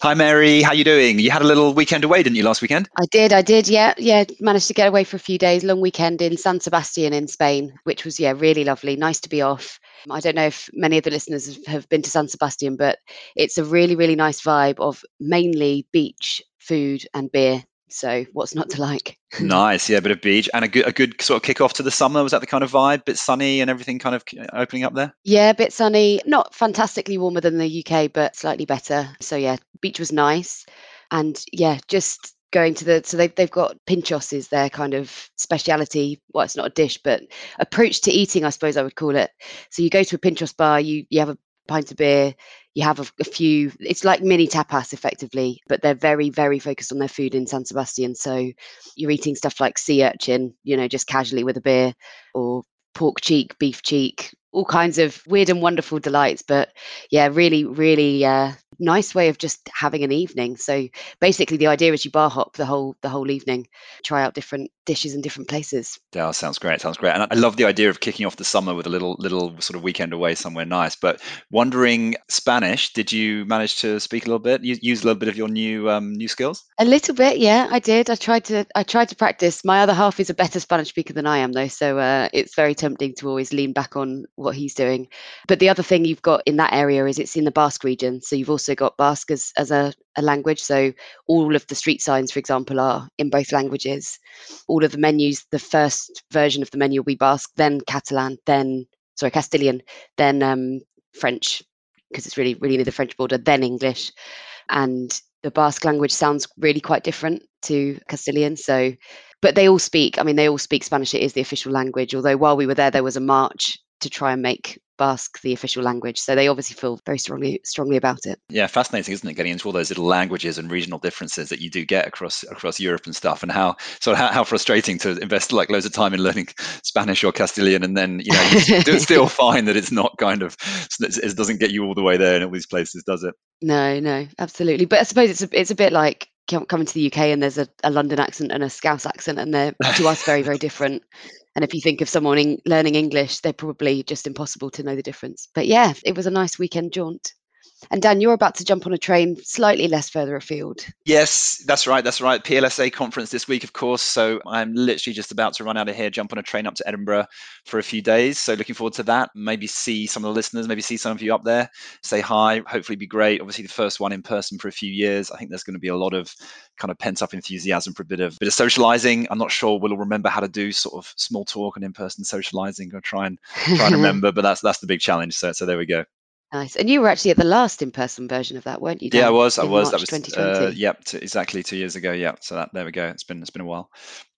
Hi, Mary. How you doing? You had a little weekend away, didn't you, last weekend? I did. I did. Yeah, yeah. Managed to get away for a few days. Long weekend in San Sebastian in Spain, which was yeah really lovely. Nice to be off. I don't know if many of the listeners have been to San Sebastian, but it's a really really nice vibe of mainly beach, food, and beer. So what's not to like? nice, yeah, a bit of beach and a good, a good sort of kick off to the summer. Was that the kind of vibe? Bit sunny and everything kind of opening up there. Yeah, a bit sunny. Not fantastically warmer than the UK, but slightly better. So yeah, beach was nice, and yeah, just going to the so they've they've got pinchos is their kind of speciality. Well, it's not a dish, but approach to eating, I suppose I would call it. So you go to a pinchos bar, you you have a pint of beer, you have a, a, few it's like mini tapas effectively but they're very very focused on their food in san sebastian so you're eating stuff like sea urchin you know just casually with a beer or pork cheek beef cheek all kinds of weird and wonderful delights but yeah really really uh, nice way of just having an evening. So basically, the idea is you bar hop the whole the whole evening, try out different dishes in different places. Yeah, sounds great. Sounds great. And I love the idea of kicking off the summer with a little little sort of weekend away somewhere nice. But wondering Spanish, did you manage to speak a little bit? Use a little bit of your new um, new skills? A little bit, yeah, I did. I tried to I tried to practice. My other half is a better Spanish speaker than I am, though, so uh, it's very tempting to always lean back on what he's doing. But the other thing you've got in that area is it's in the Basque region, so you've also got Basque as, as a, a language. So all of the street signs, for example, are in both languages. All of the menus, the first version of the menu will be Basque, then Catalan, then sorry Castilian, then um, French because it's really really near the French border, then English, and the Basque language sounds really quite different to Castilian. So, but they all speak. I mean, they all speak Spanish. It is the official language. Although while we were there, there was a march to try and make Basque the official language. So they obviously feel very strongly strongly about it. Yeah, fascinating, isn't it? Getting into all those little languages and regional differences that you do get across across Europe and stuff, and how so how, how frustrating to invest like loads of time in learning Spanish or Castilian, and then you know you still find that it's not kind of it doesn't get you all the way there in all these places, does it? No, no, absolutely. But I suppose it's a, it's a bit like coming to the UK and there's a, a London accent and a Scouse accent, and they're to us very very different. And if you think of someone in learning English, they're probably just impossible to know the difference. But yeah, it was a nice weekend jaunt. And Dan, you're about to jump on a train slightly less further afield. Yes, that's right. That's right. PLSA conference this week, of course. So I'm literally just about to run out of here, jump on a train up to Edinburgh for a few days. So looking forward to that. Maybe see some of the listeners, maybe see some of you up there, say hi. Hopefully, be great. Obviously, the first one in person for a few years. I think there's going to be a lot of kind of pent up enthusiasm for a bit of bit of socializing. I'm not sure we'll remember how to do sort of small talk and in person socializing. I'll try and try and remember, but that's that's the big challenge. So so there we go. Nice. And you were actually at the last in-person version of that, weren't you? Dan? Yeah, I was. I was. March that was. Uh, yep. T- exactly two years ago. Yeah. So that there we go. It's been it's been a while.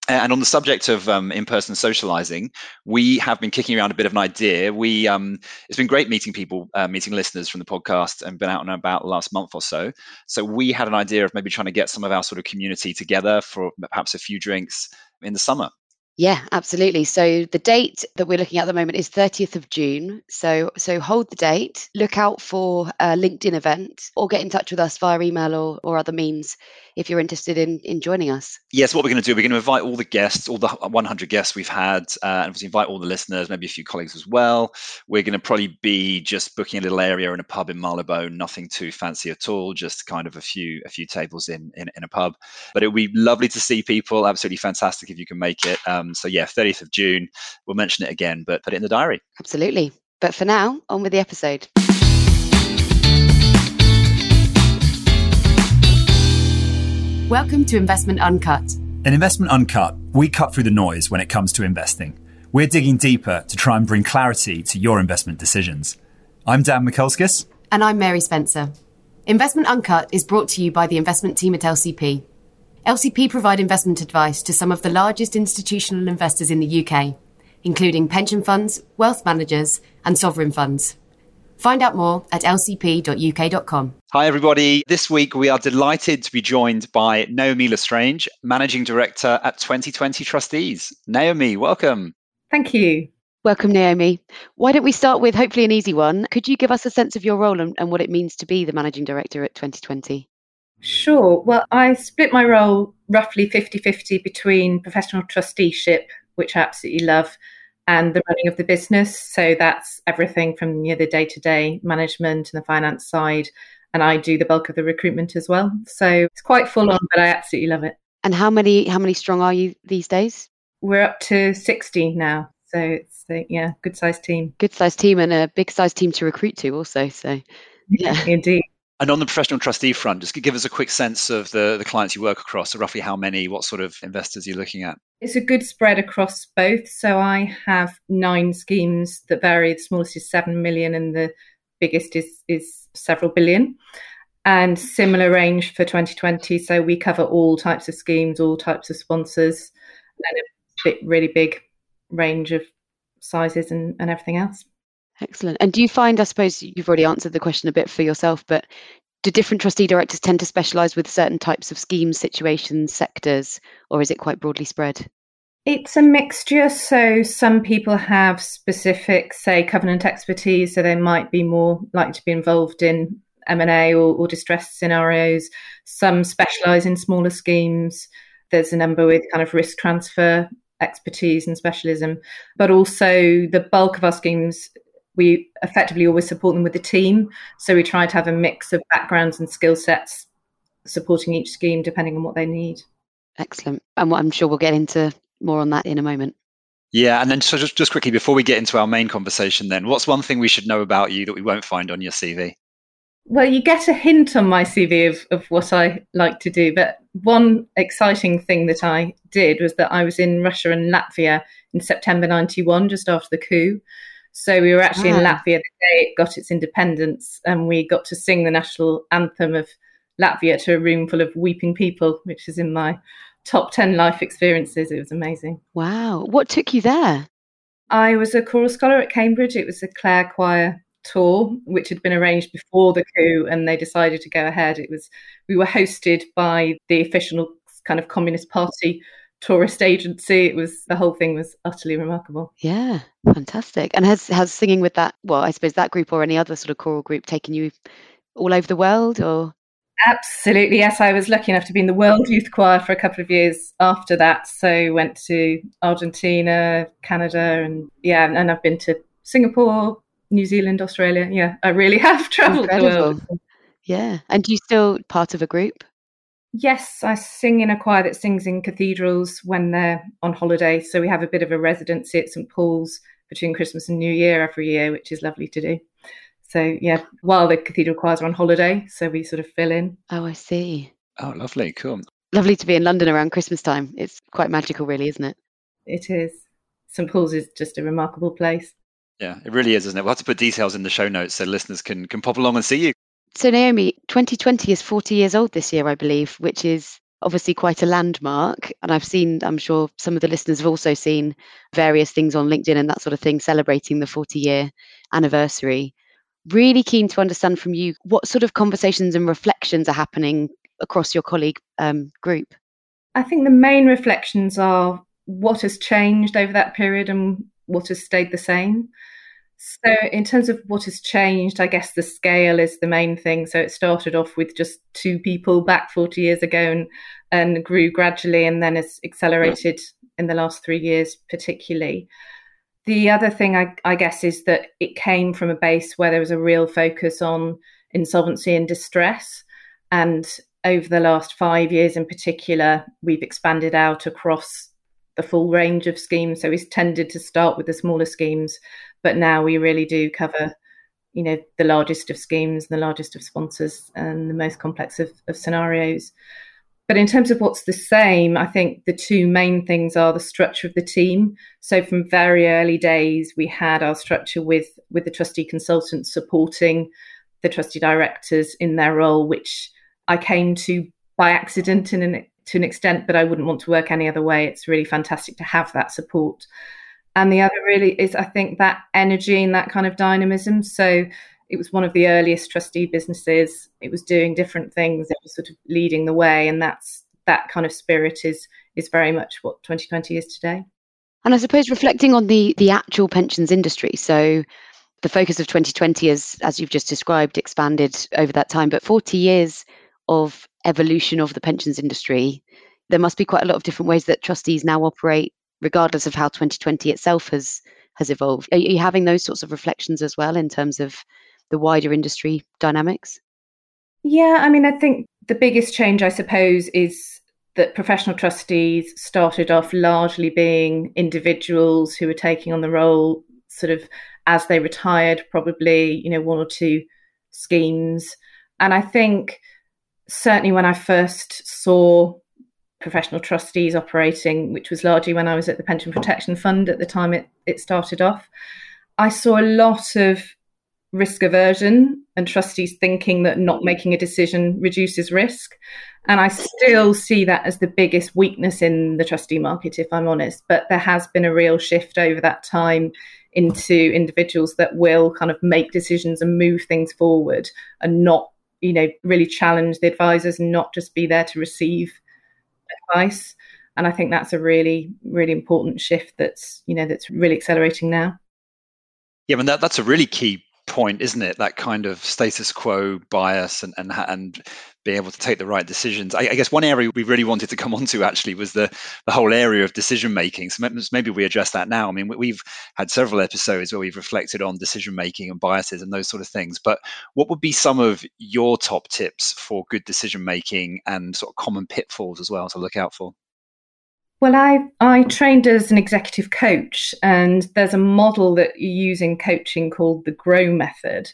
And on the subject of um, in-person socializing, we have been kicking around a bit of an idea. We um, it's been great meeting people, uh, meeting listeners from the podcast, and been out and about the last month or so. So we had an idea of maybe trying to get some of our sort of community together for perhaps a few drinks in the summer. Yeah, absolutely. So the date that we're looking at, at the moment is 30th of June. So so hold the date. Look out for a LinkedIn event or get in touch with us via email or, or other means if you're interested in in joining us. Yes, what we're going to do, we're going to invite all the guests, all the 100 guests we've had, uh, and obviously invite all the listeners, maybe a few colleagues as well. We're going to probably be just booking a little area in a pub in Marylebone, nothing too fancy at all, just kind of a few a few tables in in, in a pub. But it would be lovely to see people. Absolutely fantastic if you can make it. Um, so yeah, 30th of June. We'll mention it again, but put it in the diary. Absolutely. But for now, on with the episode. Welcome to Investment Uncut. In Investment Uncut, we cut through the noise when it comes to investing. We're digging deeper to try and bring clarity to your investment decisions. I'm Dan Mikulskis. And I'm Mary Spencer. Investment Uncut is brought to you by the investment team at LCP. LCP provide investment advice to some of the largest institutional investors in the UK, including pension funds, wealth managers, and sovereign funds. Find out more at lcp.uk.com. Hi, everybody. This week we are delighted to be joined by Naomi L'Estrange, Managing Director at 2020 Trustees. Naomi, welcome. Thank you. Welcome, Naomi. Why don't we start with hopefully an easy one? Could you give us a sense of your role and, and what it means to be the Managing Director at 2020? Sure. Well, I split my role roughly 50 50 between professional trusteeship, which I absolutely love, and the running of the business. So that's everything from you know, the day to day management and the finance side, and I do the bulk of the recruitment as well. So it's quite full on, but I absolutely love it. And how many how many strong are you these days? We're up to sixty now. So it's a, yeah, good sized team. Good sized team and a big sized team to recruit to also. So yeah, indeed. And on the professional trustee front, just give us a quick sense of the, the clients you work across. So roughly how many, what sort of investors you're looking at? It's a good spread across both. So I have nine schemes that vary. The smallest is seven million and the biggest is is several billion. And similar range for 2020. So we cover all types of schemes, all types of sponsors, and a bit, really big range of sizes and, and everything else. Excellent. And do you find, I suppose you've already answered the question a bit for yourself, but do different trustee directors tend to specialise with certain types of schemes, situations, sectors, or is it quite broadly spread? It's a mixture. So some people have specific, say, covenant expertise, so they might be more likely to be involved in M&A or, or distressed scenarios. Some specialise in smaller schemes. There's a number with kind of risk transfer expertise and specialism, but also the bulk of our schemes we effectively always support them with the team. So we try to have a mix of backgrounds and skill sets supporting each scheme depending on what they need. Excellent. And I'm sure we'll get into more on that in a moment. Yeah, and then so just, just quickly before we get into our main conversation, then what's one thing we should know about you that we won't find on your CV? Well, you get a hint on my CV of, of what I like to do, but one exciting thing that I did was that I was in Russia and Latvia in September 91, just after the coup. So we were actually ah. in Latvia the day it got its independence, and we got to sing the national anthem of Latvia to a room full of weeping people, which is in my top 10 life experiences. It was amazing. Wow. What took you there? I was a choral scholar at Cambridge. It was a Clare Choir tour, which had been arranged before the coup, and they decided to go ahead. It was we were hosted by the official kind of Communist Party tourist agency. It was the whole thing was utterly remarkable. Yeah, fantastic. And has has singing with that, well, I suppose that group or any other sort of choral group taken you all over the world or? Absolutely, yes. I was lucky enough to be in the World Youth Choir for a couple of years after that. So went to Argentina, Canada, and yeah, and I've been to Singapore, New Zealand, Australia. Yeah, I really have travelled the world. Yeah, and do you still part of a group? Yes, I sing in a choir that sings in cathedrals when they're on holiday. So we have a bit of a residency at St Paul's between Christmas and New Year every year, which is lovely to do. So yeah, while the cathedral choirs are on holiday, so we sort of fill in. Oh, I see. Oh, lovely, cool. Lovely to be in London around Christmas time. It's quite magical, really, isn't it? It is. St Paul's is just a remarkable place. Yeah, it really is, isn't it? We'll have to put details in the show notes so listeners can can pop along and see you. So, Naomi, 2020 is 40 years old this year, I believe, which is obviously quite a landmark. And I've seen, I'm sure some of the listeners have also seen various things on LinkedIn and that sort of thing celebrating the 40 year anniversary. Really keen to understand from you what sort of conversations and reflections are happening across your colleague um, group. I think the main reflections are what has changed over that period and what has stayed the same. So, in terms of what has changed, I guess the scale is the main thing. So, it started off with just two people back 40 years ago and, and grew gradually and then has accelerated in the last three years, particularly. The other thing, I, I guess, is that it came from a base where there was a real focus on insolvency and distress. And over the last five years in particular, we've expanded out across the full range of schemes. So, we tended to start with the smaller schemes but now we really do cover, you know, the largest of schemes, the largest of sponsors, and the most complex of, of scenarios. But in terms of what's the same, I think the two main things are the structure of the team. So from very early days, we had our structure with with the trustee consultants supporting the trustee directors in their role, which I came to by accident in an, to an extent, but I wouldn't want to work any other way. It's really fantastic to have that support and the other really is i think that energy and that kind of dynamism. So it was one of the earliest trustee businesses. It was doing different things. It was sort of leading the way. And that's that kind of spirit is is very much what 2020 is today. And i suppose reflecting on the the actual pensions industry so the focus of 2020 is as you've just described expanded over that time. But 40 years of evolution of the pensions industry there must be quite a lot of different ways that trustees now operate regardless of how 2020 itself has has evolved. Are you having those sorts of reflections as well in terms of the wider industry dynamics? Yeah, I mean, I think the biggest change, I suppose, is that professional trustees started off largely being individuals who were taking on the role sort of as they retired, probably, you know, one or two schemes. And I think certainly when I first saw professional trustees operating, which was largely when I was at the Pension Protection Fund at the time it, it started off, I saw a lot of risk aversion and trustees thinking that not making a decision reduces risk. And I still see that as the biggest weakness in the trustee market, if I'm honest. But there has been a real shift over that time into individuals that will kind of make decisions and move things forward and not, you know, really challenge the advisors and not just be there to receive advice. And I think that's a really, really important shift that's, you know, that's really accelerating now. Yeah, I mean that, that's a really key point, isn't it? That kind of status quo bias and and and being able to take the right decisions. I, I, guess one area we really wanted to come onto actually was the the whole area of decision making. So maybe we address that now. I mean, we've had several episodes where we've reflected on decision making and biases and those sort of things. But what would be some of your top tips for good decision making and sort of common pitfalls as well to look out for? Well, I, I trained as an executive coach, and there's a model that you use in coaching called the GROW method.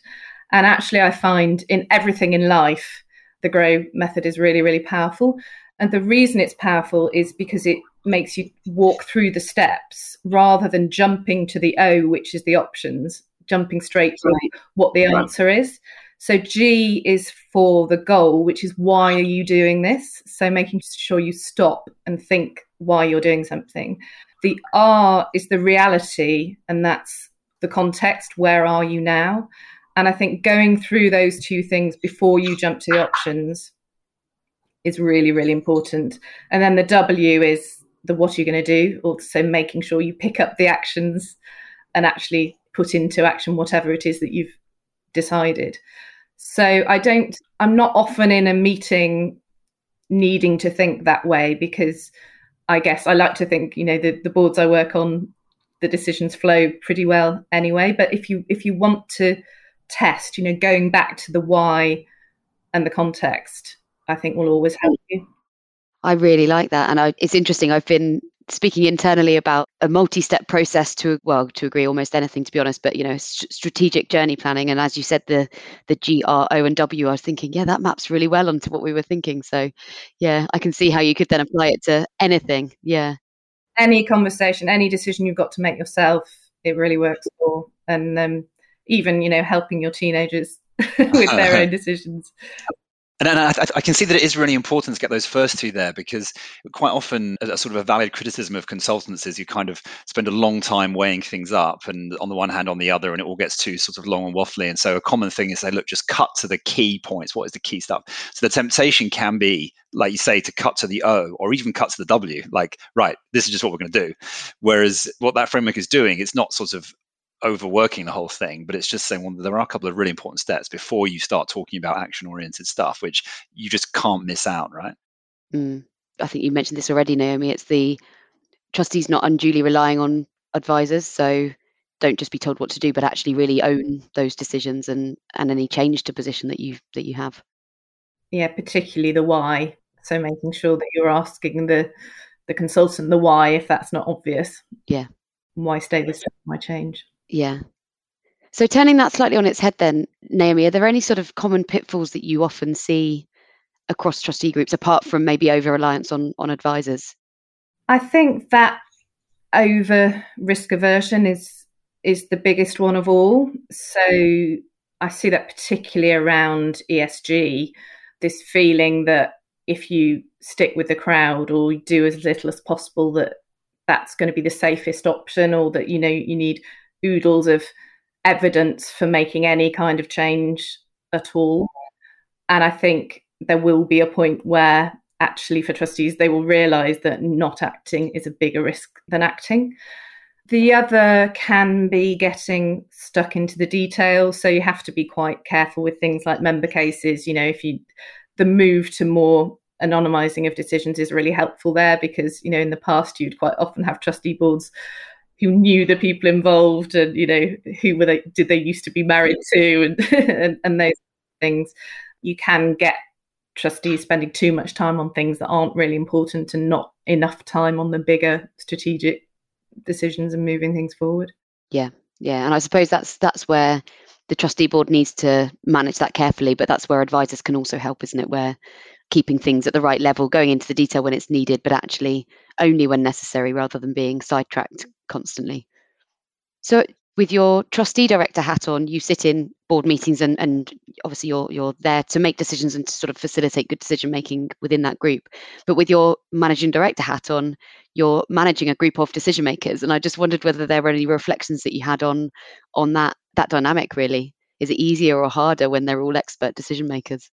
And actually, I find in everything in life, the GROW method is really, really powerful. And the reason it's powerful is because it makes you walk through the steps rather than jumping to the O, which is the options, jumping straight to what the answer is. So G is for the goal, which is why are you doing this? So making sure you stop and think why you're doing something. The R is the reality, and that's the context. Where are you now? And I think going through those two things before you jump to the options is really, really important. And then the W is the what are you going to do? Also making sure you pick up the actions and actually put into action whatever it is that you've decided. So I don't, I'm not often in a meeting needing to think that way because I guess I like to think, you know, the, the boards I work on, the decisions flow pretty well anyway. But if you if you want to test, you know, going back to the why and the context, I think will always help you. I really like that, and I, it's interesting. I've been speaking internally about a multi-step process to well to agree almost anything to be honest but you know st- strategic journey planning. And as you said the the g r o and w i was thinking yeah that maps really well onto what we were thinking. So yeah i can see how you could then apply it to anything. Yeah. Any conversation any decision you've got to make yourself it really works for. And um, even you know helping your teenagers with their own decisions and, I, I, can see that it is really important to get those first two there because quite often a, a, sort of a valid criticism of consultants is you kind of spend a long time weighing things up and on the one hand on the other and it all gets too sort of long and waffly. And so a common thing is say look just cut to the key points. What is the key stuff? So the temptation can be like you say to cut to the o or even cut to the w like right this is just what we're going to do. Whereas what that framework is doing it's not sort of overworking the whole thing, but it's just saying, well, there are a couple of really important steps before you start talking about action oriented stuff, which you just can't miss out, right? Mm. I think you mentioned this already, Naomi. It's the trustees not unduly relying on advisors. So don't just be told what to do, but actually really own those decisions and, and any change to position that you that you have. Yeah, particularly the why. So making sure that you're asking the the consultant the why if that's not obvious. Yeah. Why stay the same? Why change? Yeah. So turning that slightly on its head, then, Naomi, are there any sort of common pitfalls that you often see across trustee groups, apart from maybe over reliance on on advisors? I think that over risk aversion is is the biggest one of all. So hmm. I see that particularly around ESG, this feeling that if you stick with the crowd or do as little as possible, that that's going to be the safest option, or that you know you need oodles of evidence for making any kind of change at all. And I think there will be a point where actually for trustees they will realize that not acting is a bigger risk than acting. The other can be getting stuck into the details. So you have to be quite careful with things like member cases. You know, if you, the move to more anonymizing of decisions is really helpful there because, you know, in the past you'd quite often have trustee boards who knew the people involved and you know who were they did they used to be married to and and, and those things you can get trustees spending too much time on things that aren't really important and not enough time on the bigger strategic decisions and moving things forward. Yeah, yeah, and I suppose that's that's where the trustee board needs to manage that carefully, but that's where advisors can also help, isn't it? Where keeping things at the right level, going into the detail when it's needed, but actually only when necessary rather than being sidetracked constantly. So with your trustee director hat on, you sit in board meetings and, and obviously you're you're there to make decisions and to sort of facilitate good decision making within that group. But with your managing director hat on, you're managing a group of decision makers. And I just wondered whether there were any reflections that you had on on that that dynamic really. Is it easier or harder when they're all expert decision makers?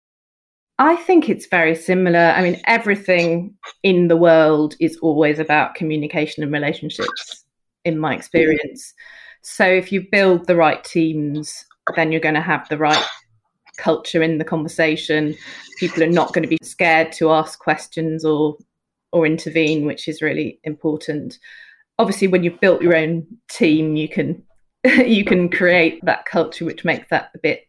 I think it's very similar. I mean, everything in the world is always about communication and relationships, in my experience. So if you build the right teams, then you're going to have the right culture in the conversation. People are not going to be scared to ask questions or or intervene, which is really important. Obviously, when you've built your own team, you can you can create that culture, which makes that a bit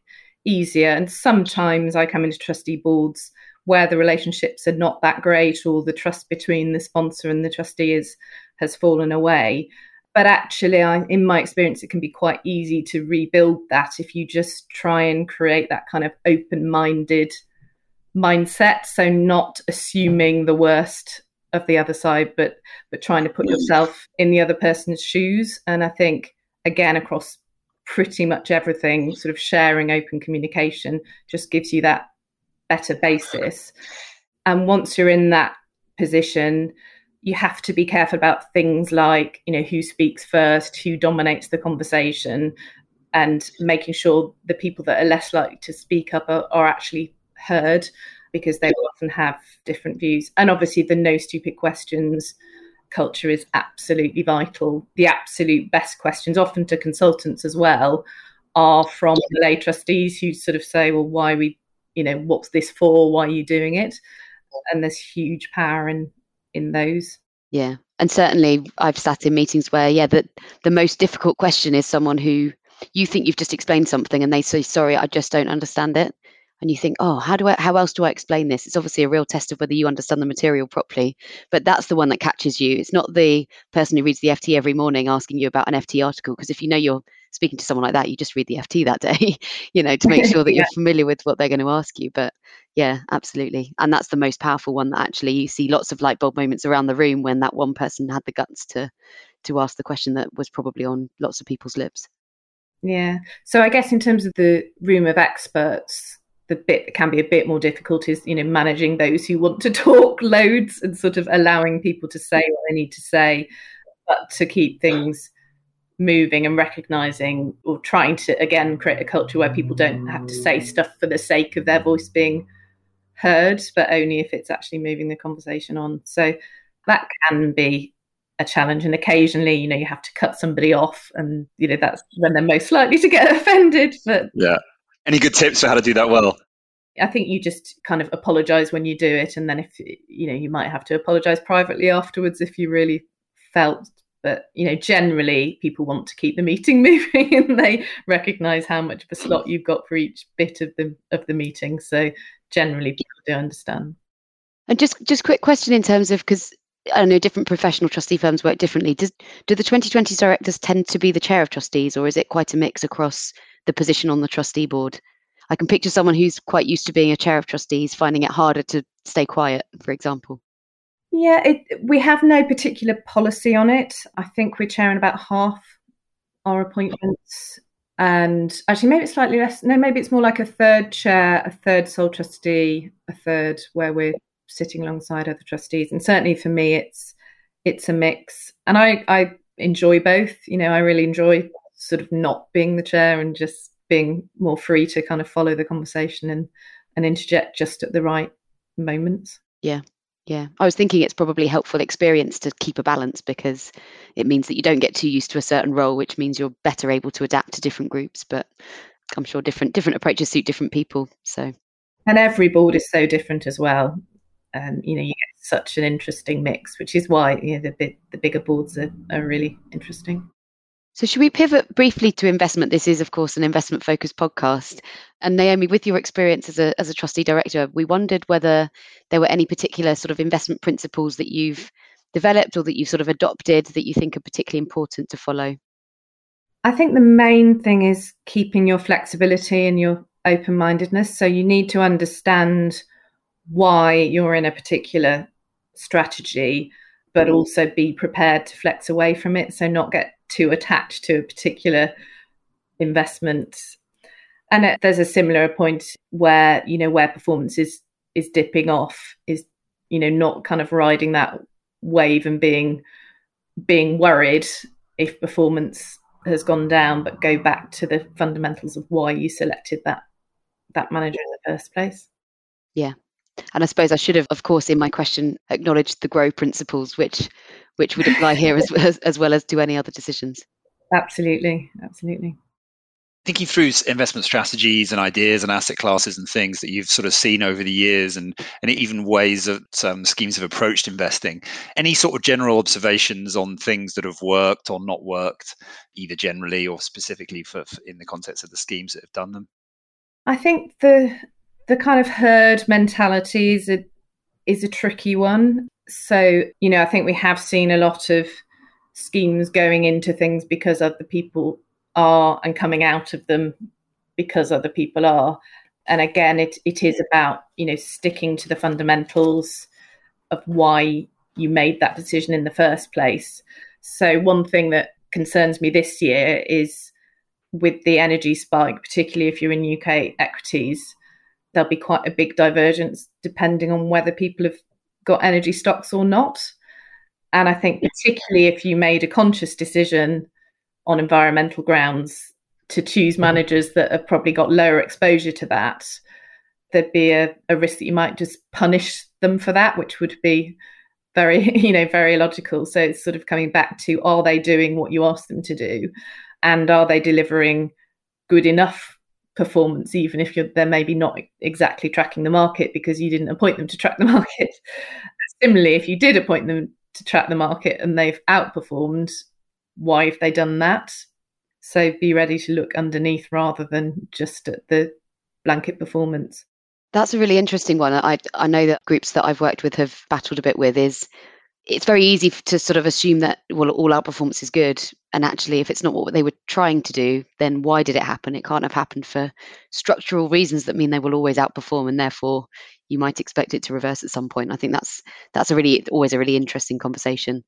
easier. And sometimes I come into trustee boards where the relationships are not that great, or the trust between the sponsor and the trustee is, has fallen away but actually I, in my experience it can be quite easy to rebuild that if you just try and create that kind of open-minded mindset. So not assuming the worst of the other side but but trying to put mm. yourself in the other person's shoes. And i think again across pretty much everything sort of sharing open communication just gives you that better basis. And once you're in that position you have to be careful about things like you know who speaks first who dominates the conversation and making sure the people that are less likely to speak up are, are actually heard because they often have different views. And obviously the no stupid questions culture is absolutely vital. The absolute best questions often to consultants as well are from the lay trustees who sort of say well why we you know what's this for? Why are you doing it? And there's huge power in in those. Yeah. And certainly I've sat in meetings where, yeah, the, the most difficult question is someone who you think you've just explained something and they say, sorry, I just don't understand it. And you think, oh, how do I how else do I explain this? It's obviously a real test of whether you understand the material properly. But that's the one that catches you. It's not the person who reads the FT every morning asking you about an FT article. Because if you know you're speaking to someone like that, you just read the FT that day, you know, to make sure that yeah. you're familiar with what they're going to ask you. But yeah, absolutely. And that's the most powerful one that actually you see lots of light bulb moments around the room when that one person had the guts to to ask the question that was probably on lots of people's lips. Yeah. So I guess in terms of the room of experts, the bit that can be a bit more difficult is, you know, managing those who want to talk loads and sort of allowing people to say what they need to say, but to keep things moving and recognizing or trying to again create a culture where people don't have to say stuff for the sake of their voice being heard, but only if it's actually moving the conversation on. So that can be a challenge. And occasionally, you know, you have to cut somebody off, and you know that's when they're most likely to get offended. But yeah, any good tips for how to do that well? I think you just kind of apologize when you do it, and then if you know, you might have to apologize privately afterwards if you really felt but you know generally people want to keep the meeting moving and they recognize how much of a slot you've got for each bit of the of the meeting so generally people do understand and just just quick question in terms of because I know different professional trustee firms work differently. Does do the 2020 directors tend to be the chair of trustees, or is it quite a mix across the position on the trustee board? I can picture someone who's quite used to being a chair of trustees finding it harder to stay quiet, for example. Yeah, it, we have no particular policy on it. I think we're chairing about half our appointments. And actually, maybe it's slightly less. No, maybe it's more like a third chair, a third sole trustee, a third where we're sitting alongside other trustees. And certainly for me, it's it's a mix. And I, I enjoy both. You know, I really enjoy sort of not being the chair and just being more free to kind of follow the conversation and and interject just at the right moments. Yeah, yeah, I was thinking it's probably helpful experience to keep a balance because it means that you don't get too used to a certain role, which means you're better able to adapt to different groups. But I'm sure different different approaches suit different people. So, and every board is so different as well. And you know, you get such an interesting mix, which is why you know the the bigger boards are, are really interesting. So, should we pivot briefly to investment? This is, of course, an investment focused podcast. And Naomi, with your experience as a, as a trustee director, we wondered whether there were any particular sort of investment principles that you've developed or that you've sort of adopted that you think are particularly important to follow. I think the main thing is keeping your flexibility and your open mindedness. So, you need to understand why you're in a particular strategy, but also be prepared to flex away from it. So, not get too attach to a particular investment. And it, there's a similar point where you know where performance is is dipping off is you know not kind of riding that wave and being being worried if performance has gone down, but go back to the fundamentals of why you selected that that manager in the first place. Yeah, and I suppose I should have, of course, in my question, acknowledged the grow principles, which which would apply here as, as, as well as to any other decisions. Absolutely, absolutely. Thinking through investment strategies and ideas and asset classes and things that you've sort of seen over the years, and and even ways that um, schemes have approached investing. Any sort of general observations on things that have worked or not worked, either generally or specifically for, for in the context of the schemes that have done them? I think the the kind of herd mentality is a is a tricky one. So, you know, I think we have seen a lot of schemes going into things because other people are and coming out of them because other people are. And again, it, it is about, you know, sticking to the fundamentals of why you made that decision in the first place. So one thing that concerns me this year is with the energy spike, particularly if you're in UK equities, there'll be quite a big divergence depending on whether people have got energy stocks or not. And I think, particularly if you made a conscious decision on environmental grounds to choose mm-hmm. managers that have probably got lower exposure to that, there'd be a, a risk that you might just punish them for that, which would be very, you know, very logical. So it's sort of coming back to are they doing what you ask them to do? And are they delivering good enough performance, even if you're they're maybe not exactly tracking the market because you didn't appoint them to track the market. Similarly, if you did appoint them to track the market and they've outperformed, why have they done that? So be ready to look underneath rather than just at the blanket performance. That's a really interesting one. I I know that groups that I've worked with have battled a bit with is it's very easy to sort of assume that well all outperformance is good and actually if it's not what they were trying to do then why did it happen? It can't have happened for structural reasons that mean they will always outperform and therefore you might expect it to reverse at some point. I think that's that's a really always a really interesting conversation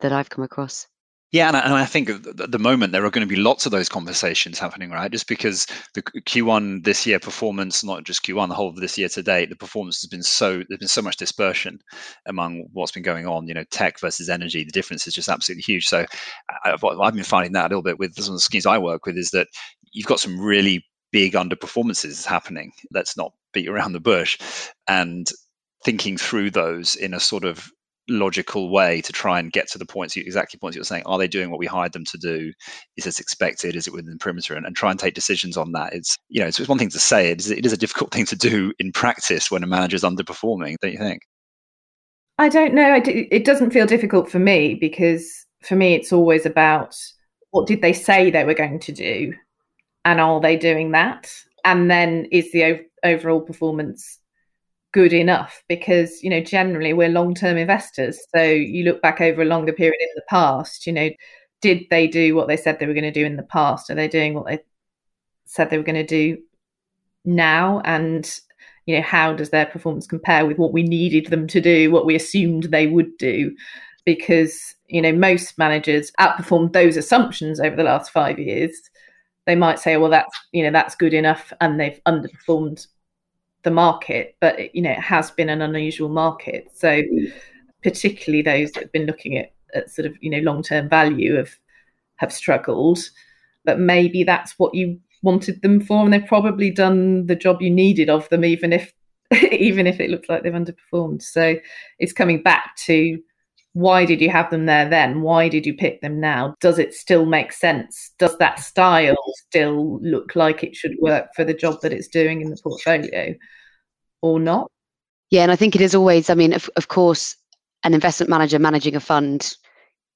that i've come across yeah, and I, and I, think at the moment there are going to be lots of those conversations happening, right? Just because the Q1 this year performance, not just Q1, the whole of this year to date, the performance has been so there's been so much dispersion among what's been going on. You know, tech versus energy, the difference is just absolutely huge. So I've, I've been finding that a little bit with some of the schemes I work with is that you've got some really big underperformances happening. Let's not beat around the bush, and thinking through those in a sort of logical way to try and get to the points you exactly points you're saying are they doing what we hired them to do? Is it expected? Is it within the perimeter? And, and try and take decisions on that. It's you know it's, it's one thing to say it is, it is a difficult thing to do in practice when a manager is underperforming don't you think? I don't know. It doesn't feel difficult for me because for me it's always about what did they say they were going to do? And are they doing that? And then is the overall performance good enough because you know generally we're long-term investors. So you look back over a longer period in the past you know did they do what they said they were going to do in the past? Are they doing what they said they were going to do now? And you know how does their performance compare with what we needed them to do what we assumed they would do? Because you know most managers outperformed those assumptions over the last 5 years. They might say well that's you know that's good enough and they've underperformed the market, but you know it has been an unusual market. So mm. particularly those that have been looking at, at sort of you know long term value have have struggled. But maybe that's what you wanted them for, and they've probably done the job you needed of them, even if even if it looks like they've underperformed. So it's coming back to why did you have them there then? Why did you pick them now? Does it still make sense? Does that style still look like it should work for the job that it's doing in the portfolio or not? Yeah, and I think it is always, I mean, of, of course, an investment manager managing a fund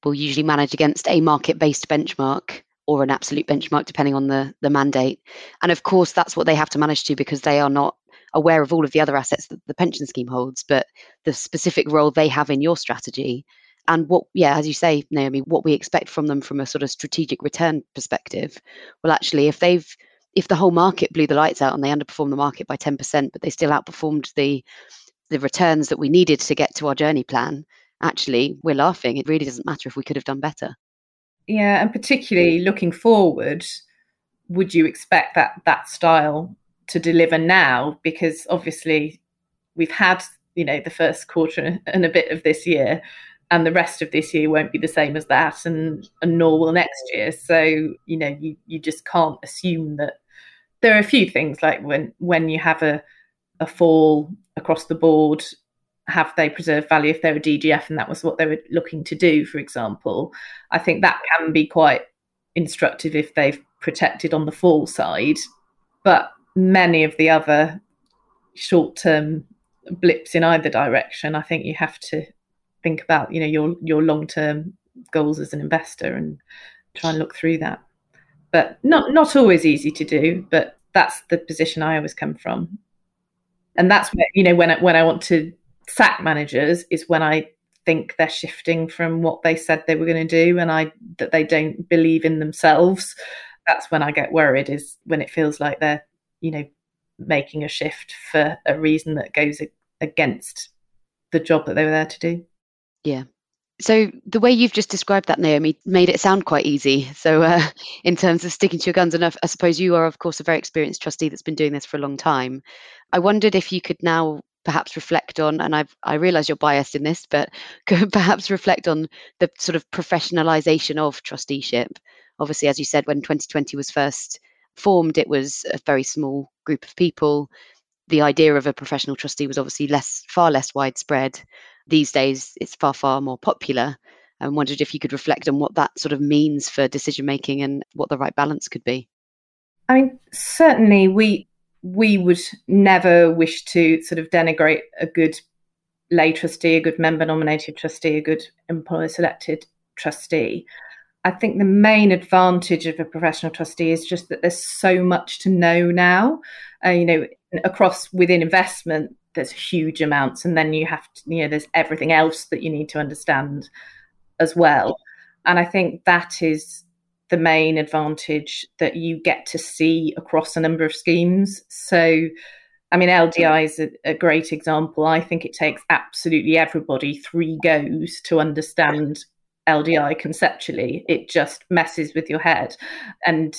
will usually manage against a market based benchmark. or an absolute benchmark depending on the the mandate and of course that's what they have to manage to because they are not aware of all of the other assets that the pension scheme holds but the specific role they have in your strategy and what yeah as you say naomi what we expect from them from a sort of strategic return perspective. Well actually if they've if the whole market blew the lights out and they underperformed the market by 10% but they still outperformed the the returns that we needed to get to our journey plan actually we're laughing. It really doesn't matter if we could have done better. Yeah and particularly looking forward would you expect that that style to deliver now because obviously we've had you know the first quarter and a bit of this year and the rest of this year won't be the same as that and, and nor will next year so you know you, you just can't assume that there are a few things like when when you have a a fall across the board have they preserved value if they're a DGF and that was what they were looking to do, for example. I think that can be quite instructive if they've protected on the fall side. But many of the other short term blips in either direction, I think you have to think about, you know, your your long term goals as an investor and try and look through that. But not not always easy to do, but that's the position I always come from and that's where you know when I, when I want to sack managers is when I think they're shifting from what they said they were going to do, and I that they don't believe in themselves. That's when I get worried. Is when it feels like they're you know making a shift for a reason that goes against the job that they were there to do. Yeah, so the way you've just described that, Naomi, made it sound quite easy. So uh, in terms of sticking to your guns, I, I suppose you are, of course, a very experienced trustee that's been doing this for a long time. I wondered if you could now perhaps reflect on, and I've, I realise you're biased in this, but could perhaps reflect on the sort of professionalisation of trusteeship. Obviously, as you said, when 2020 was first formed, it was a very small group of people. The idea of a professional trustee was obviously less, far less widespread. These days it's far far more popular and wondered if you could reflect on what that sort of means for decision making and what the right balance could be. I mean certainly we we would never wish to sort of denigrate a good lay trustee a good member nominated trustee a good employer selected trustee I think the main advantage of a professional trustee is just that there's so much to know now. Uh, you know, across within investment, there's huge amounts and then you have to you know there's everything else that you need to understand as well. And i think that is the main advantage that you get to see across a number of schemes. So i mean ldi is a, a great example. I think it takes absolutely everybody three goes to understand ldi conceptually it just messes with your head. And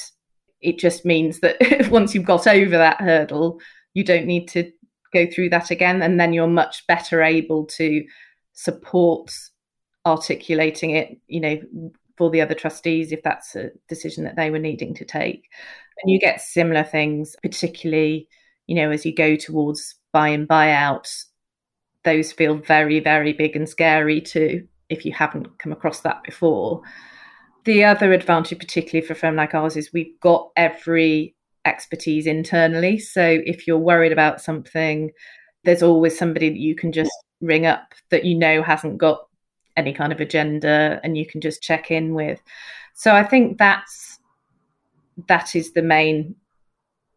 it just means that once you've got over that hurdle you don't need to go through that again. And then you're much better able to support articulating it you know for the other trustees if that's a decision that they were needing to take. And you get similar things particularly you know as you go towards buy and buy out those feel very very big and scary too if you haven't come across that before the other advantage particularly for a firm like ours is we've got every expertise internally. So if you're worried about something, there's always somebody that you can just ring up that you know hasn't got any kind of agenda and you can just check in with. So I think that's that is the main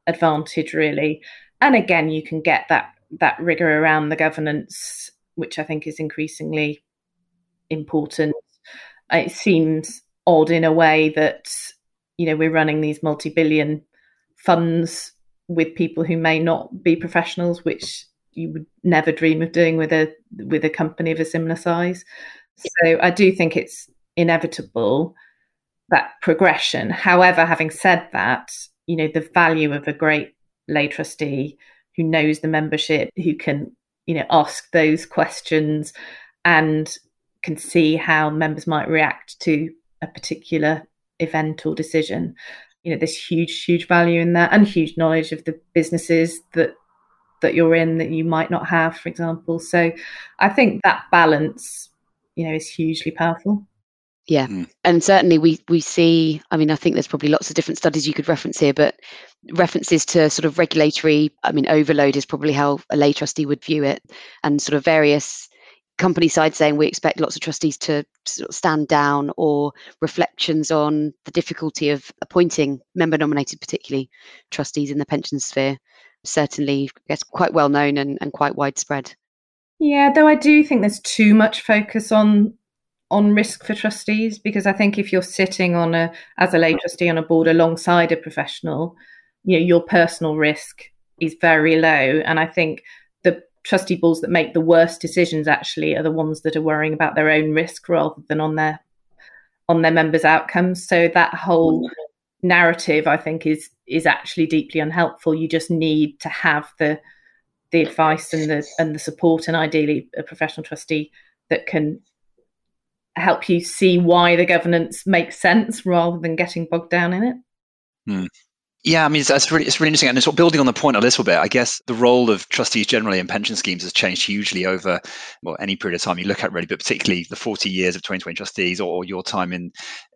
advantage really. And again, you can get that that rigor around the governance, which I think is increasingly important. It seems odd in a way that you know we're running these multi-billion funds with people who may not be professionals, which you would never dream of doing with a with a company of a similar size. So I do think it's inevitable that progression. However, having said that, you know, the value of a great lay trustee who knows the membership, who can, you know, ask those questions and can see how members might react to a particular event or decision. You know there's huge huge value in that and huge knowledge of the businesses that that you're in that you might not have for example. So i think that balance you know is hugely powerful. Yeah. Mm. and certainly we we see i mean i think there's probably lots of different studies you could reference here but references to sort of regulatory i mean overload is probably how a lay trustee would view it and sort of various company side saying we expect lots of trustees to sort of stand down or reflections on the difficulty of appointing member nominated particularly trustees in the pension sphere. Certainly gets quite well known and, and quite widespread. Yeah though i do think there's too much focus on on risk for trustees because i think if you're sitting on a as a lay trustee on a board alongside a professional you know your personal risk is very low. And i think trustee boards that make the worst decisions actually are the ones that are worrying about their own risk rather than on their on their members outcomes. So that whole narrative i think is is actually deeply unhelpful. You just need to have the the advice and the and the support and ideally a professional trustee that can help you see why the governance makes sense rather than getting bogged down in it. Hmm. Yeah, I mean, it's, it's, really, it's really interesting. And it's sort of building on the point a little bit. I guess the role of trustees generally in pension schemes has changed hugely over well any period of time you look at, really, but particularly the 40 years of 2020 trustees or, or your time in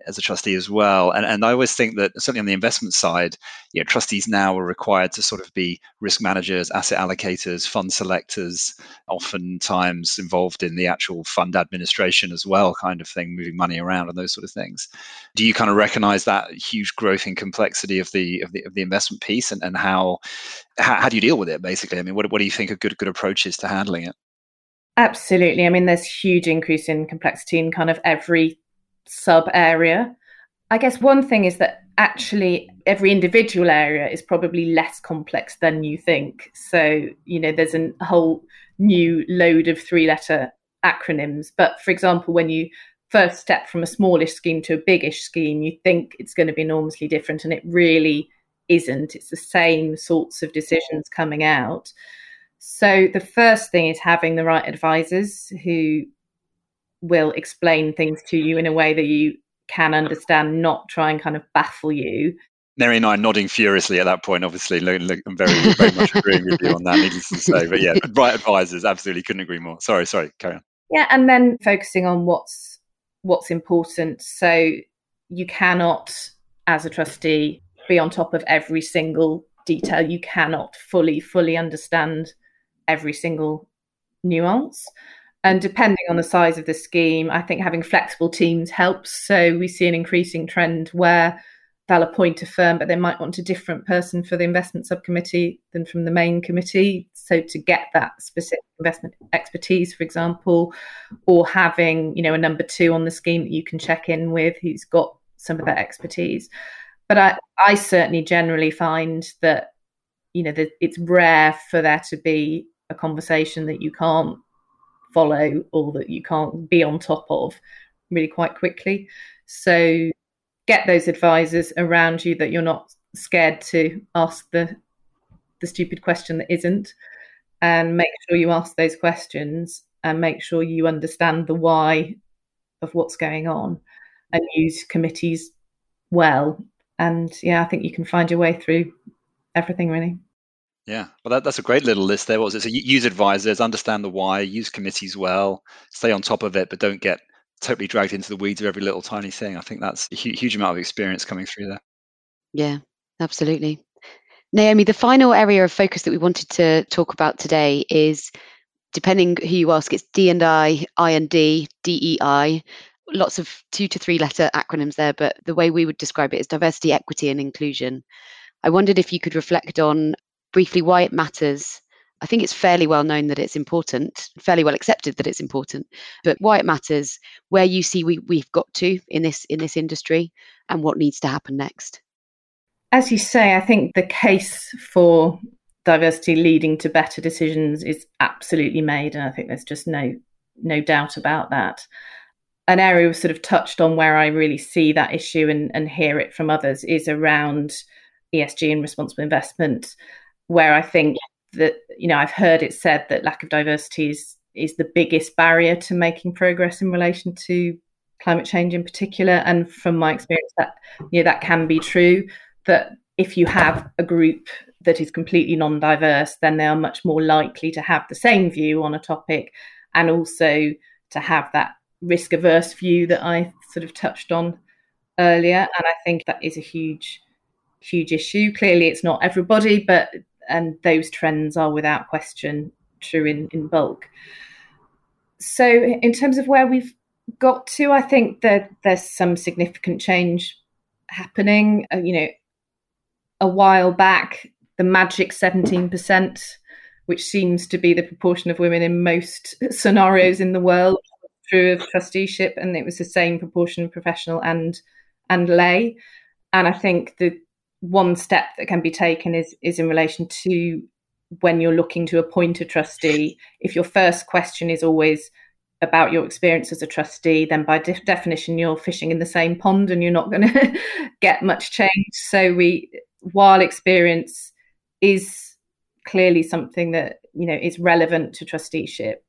as a trustee as well. And, and I always think that certainly on the investment side, you know, trustees now are required to sort of be risk managers, asset allocators, fund selectors, oftentimes involved in the actual fund administration as well, kind of thing, moving money around and those sort of things. Do you kind of recognize that huge growth in complexity of the of the, of the investment piece and, and how, how how do you deal with it basically? I mean, what, what do you think are good good approaches to handling it? Absolutely. I mean, there's huge increase in complexity in kind of every sub area. I guess one thing is that actually every individual area is probably less complex than you think. So, you know, there's a whole new load of three letter acronyms. But for example, when you first step from a smallish scheme to a biggish scheme, you think it's going to be enormously different, and it really isn't. It's the same sorts of decisions coming out. So the first thing is having the right advisors who will explain things to you in a way that you can understand, not try and kind of baffle you. Mary and I are nodding furiously at that point. Obviously, I'm very, very much agreeing with you on that. Needless to say, but yeah, right advisors, absolutely couldn't agree more. Sorry, sorry, carry on. Yeah, and then focusing on what's what's important. So you cannot, as a trustee, be on top of every single detail. You cannot fully, fully understand every single nuance. And depending on the size of the scheme, I think having flexible teams helps. So we see an increasing trend where they'll appoint a firm, but they might want a different person for the investment subcommittee than from the main committee. So to get that specific investment expertise, for example, or having, you know, a number two on the scheme that you can check in with who's got some of that expertise. But I, I certainly generally find that, you know, that it's rare for there to be a conversation that you can't follow or that you can't be on top of really quite quickly. So get those advisors around you that you're not scared to ask the the stupid question that isn't. And make sure you ask those questions and make sure you understand the why of what's going on and use committees well. And yeah i think you can find your way through everything really yeah, well, that, that's a great little list there. What was it? So use advisors, understand the why, use committees well, stay on top of it, but don't get totally dragged into the weeds of every little tiny thing. I think that's a huge, huge amount of experience coming through there. Yeah, absolutely. Naomi, the final area of focus that we wanted to talk about today is depending who you ask, it's D and I, I and D, DEI. Lots of two to three letter acronyms there, but the way we would describe it is diversity, equity, and inclusion. I wondered if you could reflect on briefly why it matters. I think it's fairly well known that it's important, fairly well accepted that it's important, but why it matters, where you see we, we've got to in this in this industry, and what needs to happen next. As you say, I think the case for diversity leading to better decisions is absolutely made, and I think there's just no no doubt about that. An area we've sort of touched on where I really see that issue and, and hear it from others is around ESG and responsible investment where I think that you know I've heard it said that lack of diversity is is the biggest barrier to making progress in relation to climate change in particular. And from my experience that you know that can be true that if you have a group that is completely non-diverse then they are much more likely to have the same view on a topic and also to have that risk averse view that I sort of touched on earlier. And I think that is a huge huge issue. Clearly it's not everybody but and those trends are without question true in, in bulk. So, in terms of where we've got to, I think that there's some significant change happening. Uh, you know, a while back, the magic 17%, which seems to be the proportion of women in most scenarios in the world, true of trusteeship, and it was the same proportion of professional and and lay. And I think the one step that can be taken is is in relation to when you're looking to appoint a trustee. If your first question is always about your experience as a trustee, then by de- definition you're fishing in the same pond and you're not going to get much change. So we, while experience is clearly something that you know is relevant to trusteeship,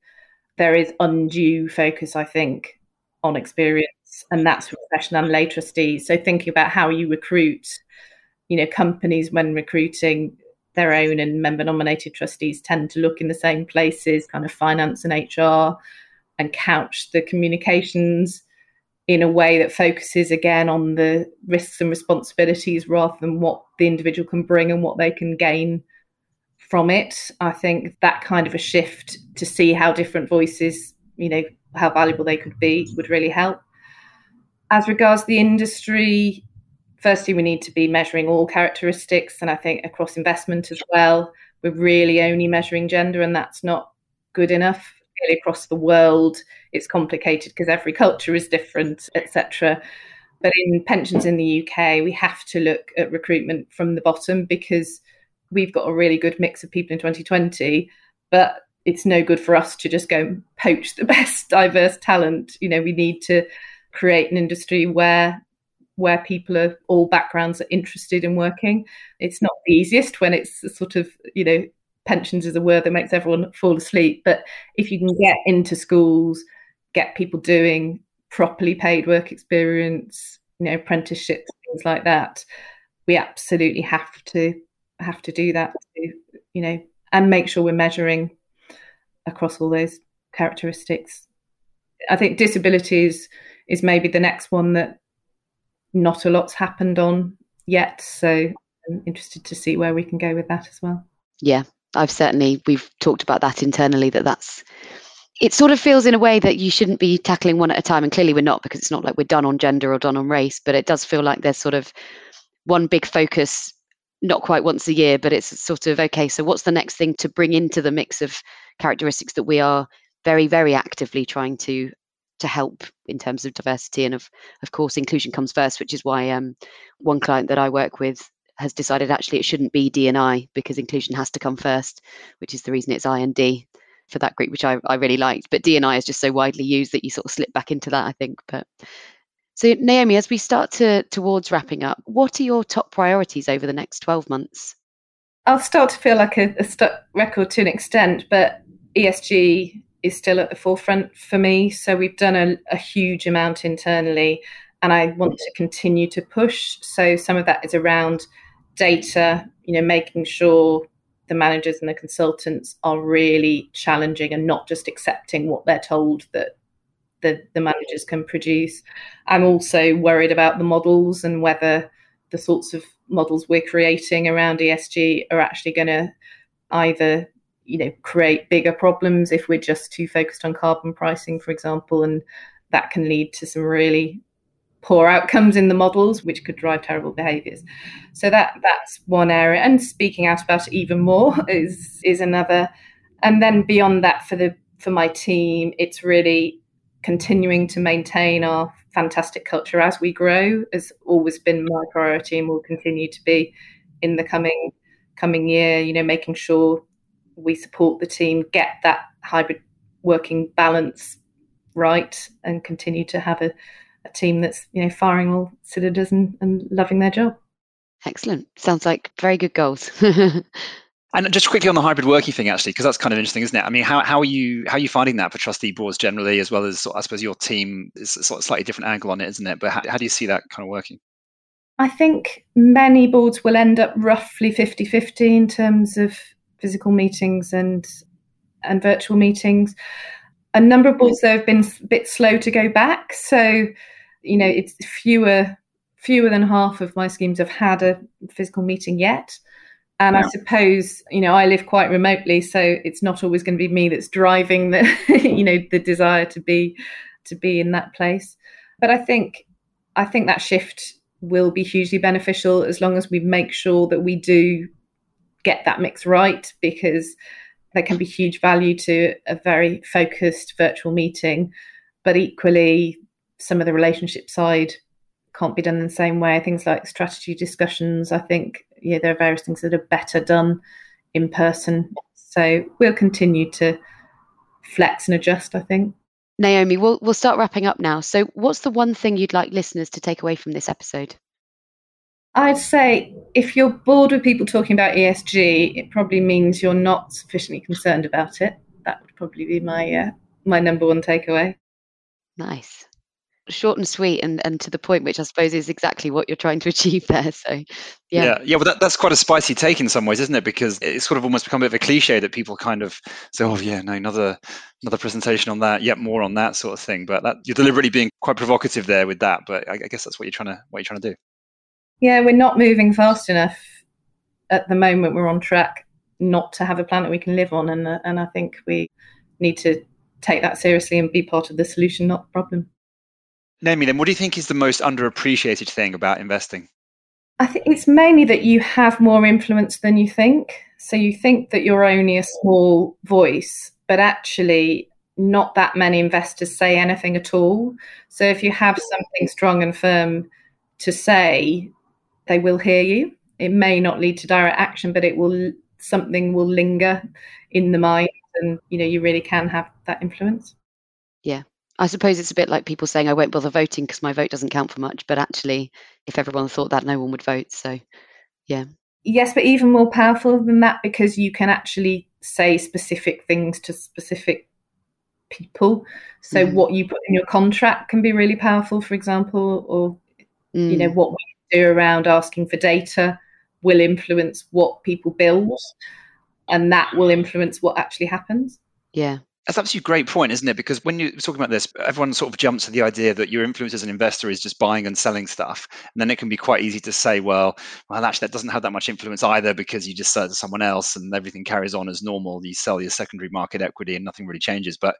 there is undue focus, I think, on experience, and that's for professional and lay trustees. So thinking about how you recruit, you know, companies when recruiting their own and member nominated trustees tend to look in the same places, kind of finance and HR, and couch the communications in a way that focuses again on the risks and responsibilities rather than what the individual can bring and what they can gain from it. I think that kind of a shift to see how different voices, you know, how valuable they could be would really help. As regards the industry, firstly, we need to be measuring all characteristics, and I think across investment as well, we're really only measuring gender, and that's not good enough. Really across the world, it's complicated because every culture is different, etc. But in pensions in the UK, we have to look at recruitment from the bottom because we've got a really good mix of people in 2020, but it's no good for us to just go poach the best diverse talent. You know, we need to create an industry where where people of all backgrounds are interested in working. It's not the easiest when it's sort of, you know, pensions is a word that makes everyone fall asleep. But if you can get into schools, get people doing properly paid work experience, you know, apprenticeships, things like that, we absolutely have to have to do that to, you know, and make sure we're measuring across all those characteristics. I think disabilities is maybe the next one that not a lot's happened on yet. So I'm interested to see where we can go with that as well. Yeah, I've certainly we've talked about that internally that that's it sort of feels in a way that you shouldn't be tackling one at a time and clearly we're not because it's not like we're done on gender or done on race but it does feel like there's sort of one big focus not quite once a year, but it's sort of okay. So, what's the next thing to bring into the mix of characteristics that we are very, very actively trying to to help in terms of diversity and of of course inclusion comes first, which is why um, one client that I work with has decided actually it shouldn't be D and I because inclusion has to come first, which is the reason it's I and D for that group, which I, I really liked. But D and I is just so widely used that you sort of slip back into that, I think. But so, Naomi, as we start to towards wrapping up, what are your top priorities over the next 12 months? I'll start to feel like a, a stuck record to an extent, but ESG is still at the forefront for me. So we've done a, a huge amount internally, and I want to continue to push. So some of that is around data, you know, making sure the managers and the consultants are really challenging and not just accepting what they're told that the, the managers can produce. I'm also worried about the models and whether the sorts of models we're creating around ESG are actually going to either you know create bigger problems if we're just too focused on carbon pricing for example and that can lead to some really poor outcomes in the models which could drive terrible behaviors. So that that's one area. And speaking out about it even more is is another. And then beyond that for the for my team it's really continuing to maintain our fantastic culture as we grow has always been my priority and will continue to be in the coming coming year you know making sure we support the team get that hybrid working balance right and continue to have a, a team that's you know firing all cylinders and, and loving their job excellent sounds like very good goals And just quickly on the hybrid working thing, actually, because that's kind of interesting, isn't it? I mean, how, how are you how are you finding that for trustee boards generally, as well as I suppose your team is a sort of slightly different angle on it, isn't it? But how, how do you see that kind of working? I think many boards will end up roughly 50-50 in terms of physical meetings and and virtual meetings. A number of boards though have been a bit slow to go back, so you know it's fewer fewer than half of my schemes have had a physical meeting yet And. I suppose, you know, I live quite remotely, so it's not always going to be me that's driving the, you know, the desire to be to be in that place. But I think I think that shift will be hugely beneficial as long as we make sure that we do get that mix right because there can be huge value to a very focused virtual meeting. But equally some of the relationship side can't be done in the same way. Things like strategy discussions i think yeah there are various things that are better done in person. So we'll continue to flex and adjust i think. Naomi we'll, we'll start wrapping up now. So what's the one thing you'd like listeners to take away from this episode I'd say if you're bored with people talking about ESG, it probably means you're not sufficiently concerned about it. That would probably be my uh, my number one takeaway. Nice, short and sweet, and and to the point, which I suppose is exactly what you're trying to achieve there. So, yeah, yeah, yeah well, that, that's quite a spicy take in some ways, isn't it? Because it's sort of almost become a bit of a cliche that people kind of say, "Oh, yeah, no, another another presentation on that, yet more on that sort of thing." But that, you're deliberately being quite provocative there with that. But I, I guess that's what you're trying to what you're trying to do. Yeah, we're not moving fast enough at the moment. We're on track not to have a planet we can live on, and uh, and I think we need to take that seriously and be part of the solution, not the problem. Naomi, then, what do you think is the most underappreciated thing about investing? I think it's mainly that you have more influence than you think. So you think that you're only a small voice, but actually, not that many investors say anything at all. So if you have something strong and firm to say, they will hear you. It may not lead to direct action, but it will something will linger in the mind, and you know you really can have that influence. Yeah, I suppose it's a bit like people saying I won't bother voting because my vote doesn't count for much. But actually, if everyone thought that, no one would vote. So, yeah. Yes, but even more powerful than that because you can actually say specific things to specific people. So mm. what you put in your contract can be really powerful, for example, or mm. you know mm. what we do around asking for data will influence what people build and that will influence what actually happens. Yeah. That's absolutely great point, isn't it? Because when you're talking about this, everyone sort of jumps to the idea that your influence as an investor is just buying and selling stuff. And then it can be quite easy to say, well, well, actually, that doesn't have that much influence either because you just sell to someone else and everything carries on as normal. You sell your secondary market equity and nothing really changes. But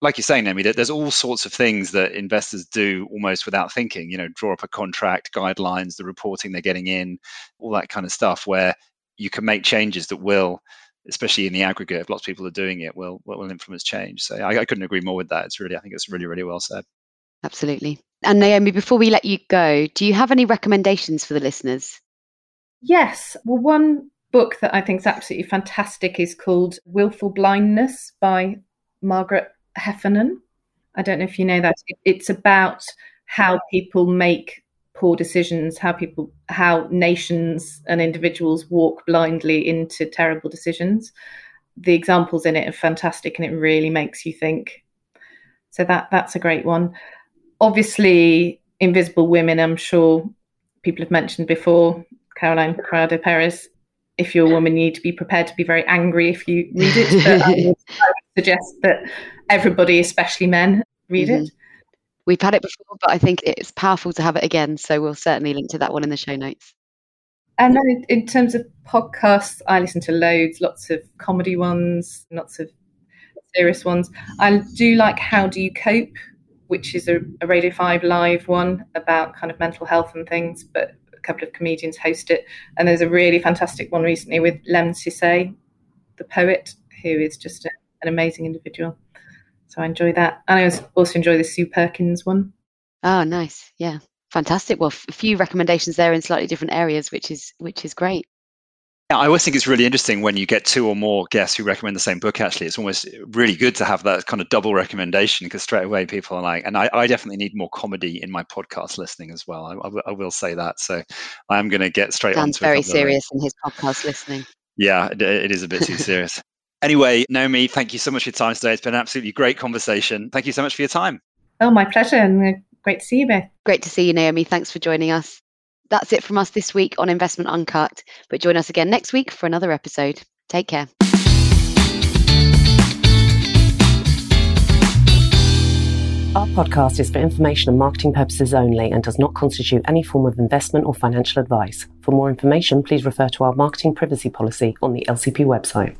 like you're saying, Naomi, there's all sorts of things that investors do almost without thinking, you know, draw up a contract, guidelines, the reporting they're getting in, all that kind of stuff where you can make changes that will especially in the aggregate, if lots of people are doing it, will will influence change. So I, I couldn't agree more with that. It's really, I think it's really, really well said. Absolutely. And Naomi, before we let you go, do you have any recommendations for the listeners? Yes. Well, one book that I think is absolutely fantastic is called Willful Blindness by Margaret Heffernan. I don't know if you know that. It's about how people make poor decisions, how people, how nations and individuals walk blindly into terrible decisions. The examples in it are fantastic, and it really makes you think. So that that's a great one. Obviously, Invisible Women. I'm sure people have mentioned before. Caroline Criado Perez. If you're a woman, you need to be prepared to be very angry if you read it. But I would, suggest that everybody, especially men, read mm-hmm. it. We've had it before, but I think it's powerful to have it again. So we'll certainly link to that one in the show notes. And then in terms of podcasts, I listen to loads, lots of comedy ones, lots of serious ones. I do like How Do You Cope, which is a, a Radio 5 live one about kind of mental health and things, but a couple of comedians host it. And there's a really fantastic one recently with Lemn Sissay, the poet, who is just a, an amazing individual. So I enjoy that. And I also enjoy the Sue Perkins one. Oh, nice. Yeah. Fantastic. Well, a few recommendations there in slightly different areas, which is which is great. Yeah, I always think it's really interesting when you get two or more guests who recommend the same book. Actually, it's almost really good to have that kind of double recommendation because straight away people are like, and I, I definitely need more comedy in my podcast listening as well. I, I, w- I will say that. So I am going to get straight on. Sounds very serious in his podcast listening. Yeah, it, it is a bit too serious. Anyway, Naomi, thank you so much for your time today. It's been an absolutely great conversation. Thank you so much for your time. Oh, my pleasure. And uh, great to see you, Beth. Great to see you, Naomi. Thanks for joining us. That's it from us this week on Investment Uncut. But join us again next week for another episode. Take care. Our podcast is for information and marketing purposes only and does not constitute any form of investment or financial advice. For more information, please refer to our marketing privacy policy on the LCP website.